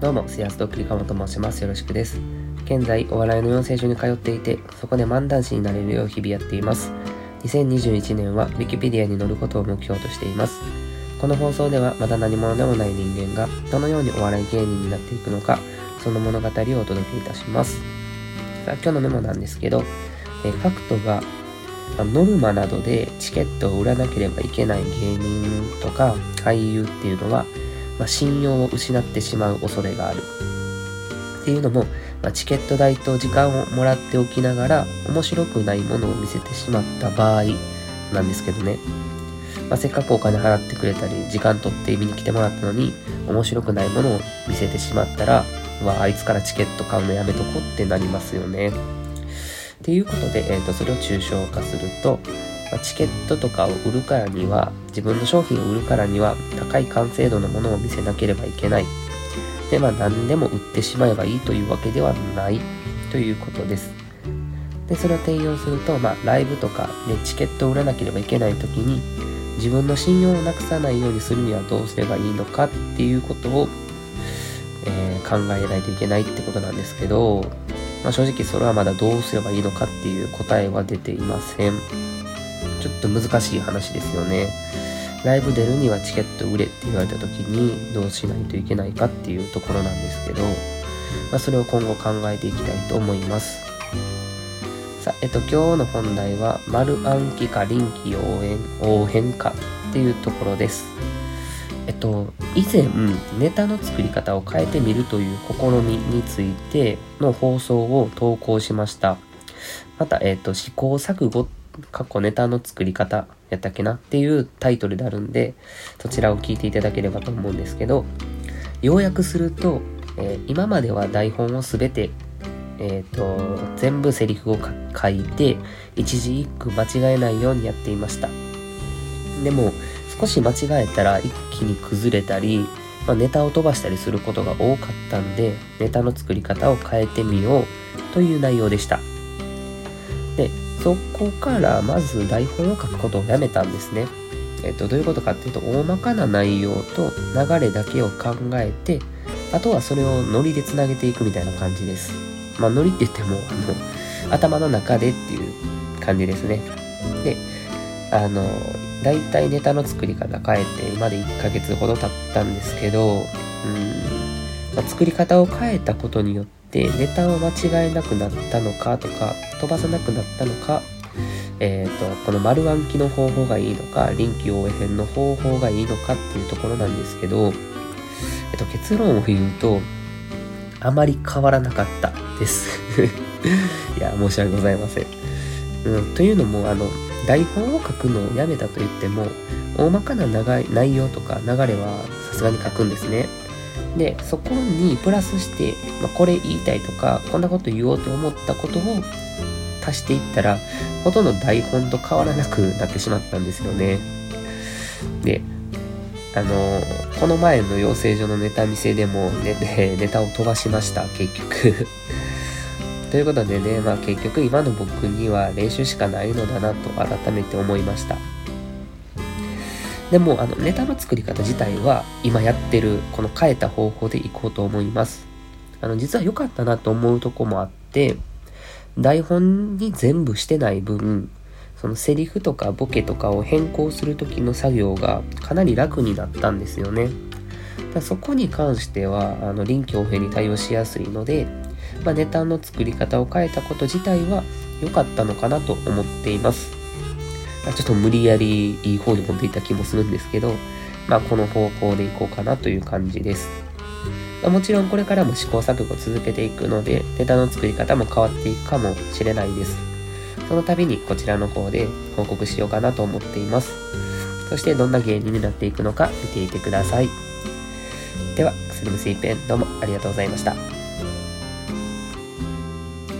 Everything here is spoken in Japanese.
どうも、スヤスドッキリカモと申します。よろしくです。現在、お笑いの養成所に通っていて、そこで漫談師になれるよう日々やっています。2021年は Wikipedia に載ることを目標としています。この放送ではまだ何者でもない人間がどのようにお笑い芸人になっていくのか、その物語をお届けいたします。さあ、今日のメモなんですけど、えファクトがノルマなどでチケットを売らなければいけない芸人とか俳優っていうのは、まあ、信用を失ってしまう恐れがある。っていうのも、まあ、チケット代と時間をもらっておきながら面白くないものを見せてしまった場合なんですけどね。まあ、せっかくお金払ってくれたり時間取って見に来てもらったのに面白くないものを見せてしまったら、わあいつからチケット買うのやめとこってなりますよね。っていうことで、えーと、それを抽象化すると、ま、チケットとかを売るからには自分の商品を売るからには高い完成度のものを見せなければいけない。でまあ何でも売ってしまえばいいというわけではない。ということです。でそれを転用すると、まあ、ライブとか、ね、チケットを売らなければいけない時に自分の信用をなくさないようにするにはどうすればいいのかっていうことを、えー、考えないといけないってことなんですけどまあ、正直それはまだどうすればいいのかっていう答えは出ていません。ちょっと難しい話ですよね。ライブ出るにはチケット売れって言われた時にどうしないといけないかっていうところなんですけど、まあ、それを今後考えていきたいと思います。さあ、えっと、今日の本題は、丸暗記か臨機応変応変かっていうところです。えっと、以前、ネタの作り方を変えてみるという試みについての放送を投稿しました。また、えっと、試行錯誤、過去ネタの作り方やったっけなっていうタイトルであるんで、そちらを聞いていただければと思うんですけど、要約すると、えー、今までは台本をすべて、えっ、ー、と、全部セリフを書いて、一字一句間違えないようにやっていました。でも、少し間違えたら一気に崩れたり、まあ、ネタを飛ばしたりすることが多かったんで、ネタの作り方を変えてみようという内容でした。そこからまず台本を書くことをやめたんですね。えっと、どういうことかっていうと、大まかな内容と流れだけを考えて、あとはそれをノリでつなげていくみたいな感じです。まあ、ノリって言っても、あの、頭の中でっていう感じですね。で、あの、大体ネタの作り方変えて、今で1ヶ月ほど経ったんですけど、うん、まあ、作り方を変えたことによって、ネタを間違えなくなったのかとか、飛ばさなくなったのか、え、ー、と、この丸暗記の方法がいいのか、臨機応変の方法がいいのかっていうところなんですけど、えっ、と、結論を言うと、あまり変わらなかったです。いや、申し訳ございません。うん、というのも、あの、台本を書くのをやめたと言っても大まかな長い内容とか流れはさすがに書くんですねでそこにプラスして、まあ、これ言いたいとかこんなこと言おうと思ったことを足していったらほとんど台本と変わらなくなってしまったんですよねであのこの前の養成所のネタ見せでもネ ネタを飛ばしました結局 ということでね、まあ結局今の僕には練習しかないのだなと改めて思いました。でも、あの、ネタの作り方自体は今やってるこの変えた方法でいこうと思います。あの、実は良かったなと思うとこもあって、台本に全部してない分、そのセリフとかボケとかを変更する時の作業がかなり楽になったんですよね。だそこに関しては、あの、臨機応変に対応しやすいので、まあ、ネタの作り方を変えたこと自体は良かったのかなと思っています。ちょっと無理やりいい方に持っていた気もするんですけど、まあ、この方向でいこうかなという感じです。もちろんこれからも試行錯誤を続けていくので、ネタの作り方も変わっていくかもしれないです。その度にこちらの方で報告しようかなと思っています。そしてどんな芸人になっていくのか見ていてください。では、スリムスイペンどうもありがとうございました。